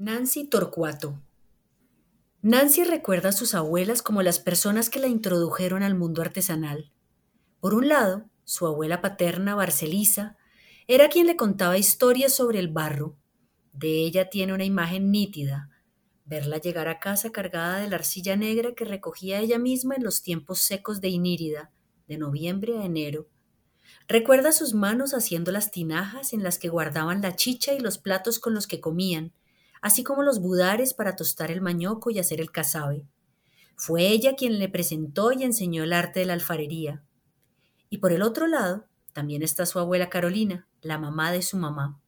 Nancy Torcuato Nancy recuerda a sus abuelas como las personas que la introdujeron al mundo artesanal. Por un lado, su abuela paterna, Barcelisa, era quien le contaba historias sobre el barro. De ella tiene una imagen nítida, verla llegar a casa cargada de la arcilla negra que recogía ella misma en los tiempos secos de Inírida, de noviembre a enero. Recuerda sus manos haciendo las tinajas en las que guardaban la chicha y los platos con los que comían, así como los budares para tostar el mañoco y hacer el casabe. Fue ella quien le presentó y enseñó el arte de la alfarería. Y por el otro lado, también está su abuela Carolina, la mamá de su mamá.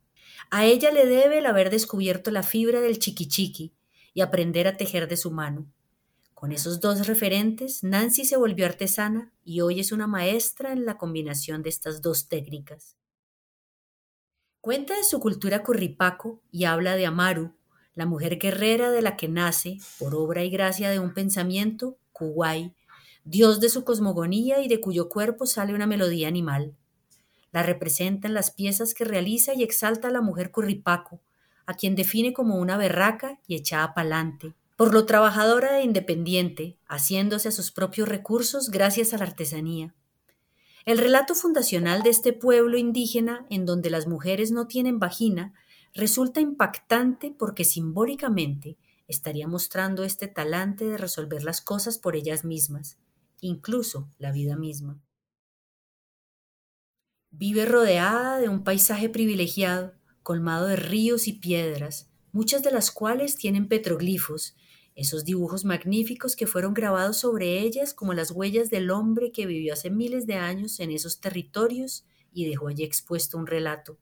A ella le debe el haber descubierto la fibra del chiquichiqui y aprender a tejer de su mano. Con esos dos referentes, Nancy se volvió artesana y hoy es una maestra en la combinación de estas dos técnicas. Cuenta de su cultura curripaco y habla de Amaru, la mujer guerrera de la que nace, por obra y gracia de un pensamiento, Kuwai, dios de su cosmogonía y de cuyo cuerpo sale una melodía animal. La representa en las piezas que realiza y exalta la mujer curripaco, a quien define como una berraca y echada pa'lante, por lo trabajadora e independiente, haciéndose a sus propios recursos gracias a la artesanía. El relato fundacional de este pueblo indígena, en donde las mujeres no tienen vagina, resulta impactante porque simbólicamente estaría mostrando este talante de resolver las cosas por ellas mismas, incluso la vida misma. Vive rodeada de un paisaje privilegiado, colmado de ríos y piedras, muchas de las cuales tienen petroglifos, esos dibujos magníficos que fueron grabados sobre ellas como las huellas del hombre que vivió hace miles de años en esos territorios y dejó allí expuesto un relato.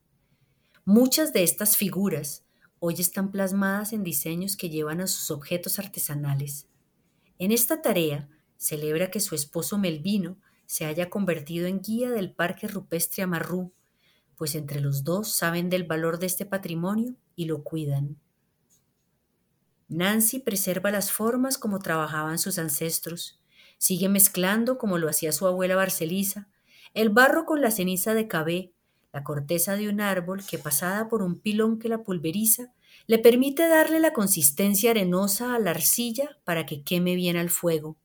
Muchas de estas figuras hoy están plasmadas en diseños que llevan a sus objetos artesanales. En esta tarea celebra que su esposo Melvino se haya convertido en guía del Parque Rupestre Amarrú, pues entre los dos saben del valor de este patrimonio y lo cuidan. Nancy preserva las formas como trabajaban sus ancestros, sigue mezclando como lo hacía su abuela Barcelisa, el barro con la ceniza de cabé, la corteza de un árbol que pasada por un pilón que la pulveriza, le permite darle la consistencia arenosa a la arcilla para que queme bien al fuego.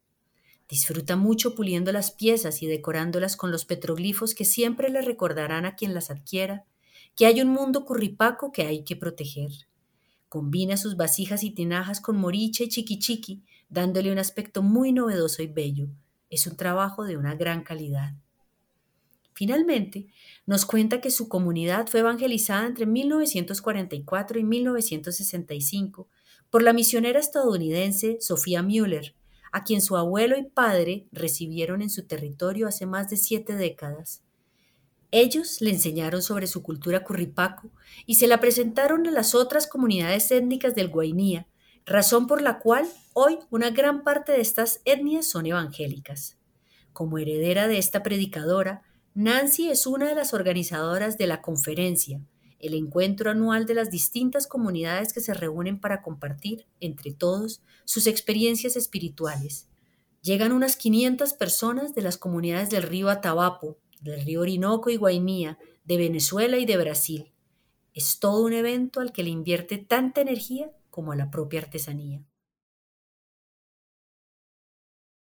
Disfruta mucho puliendo las piezas y decorándolas con los petroglifos que siempre le recordarán a quien las adquiera que hay un mundo curripaco que hay que proteger. Combina sus vasijas y tinajas con moriche y chiquichiqui, dándole un aspecto muy novedoso y bello. Es un trabajo de una gran calidad. Finalmente, nos cuenta que su comunidad fue evangelizada entre 1944 y 1965 por la misionera estadounidense Sofía Müller, a quien su abuelo y padre recibieron en su territorio hace más de siete décadas. Ellos le enseñaron sobre su cultura curripaco y se la presentaron a las otras comunidades étnicas del Guainía, razón por la cual hoy una gran parte de estas etnias son evangélicas. Como heredera de esta predicadora, Nancy es una de las organizadoras de la conferencia, el encuentro anual de las distintas comunidades que se reúnen para compartir, entre todos, sus experiencias espirituales. Llegan unas 500 personas de las comunidades del río Atabapo, del río Orinoco y Guainía, de Venezuela y de Brasil. Es todo un evento al que le invierte tanta energía como a la propia artesanía.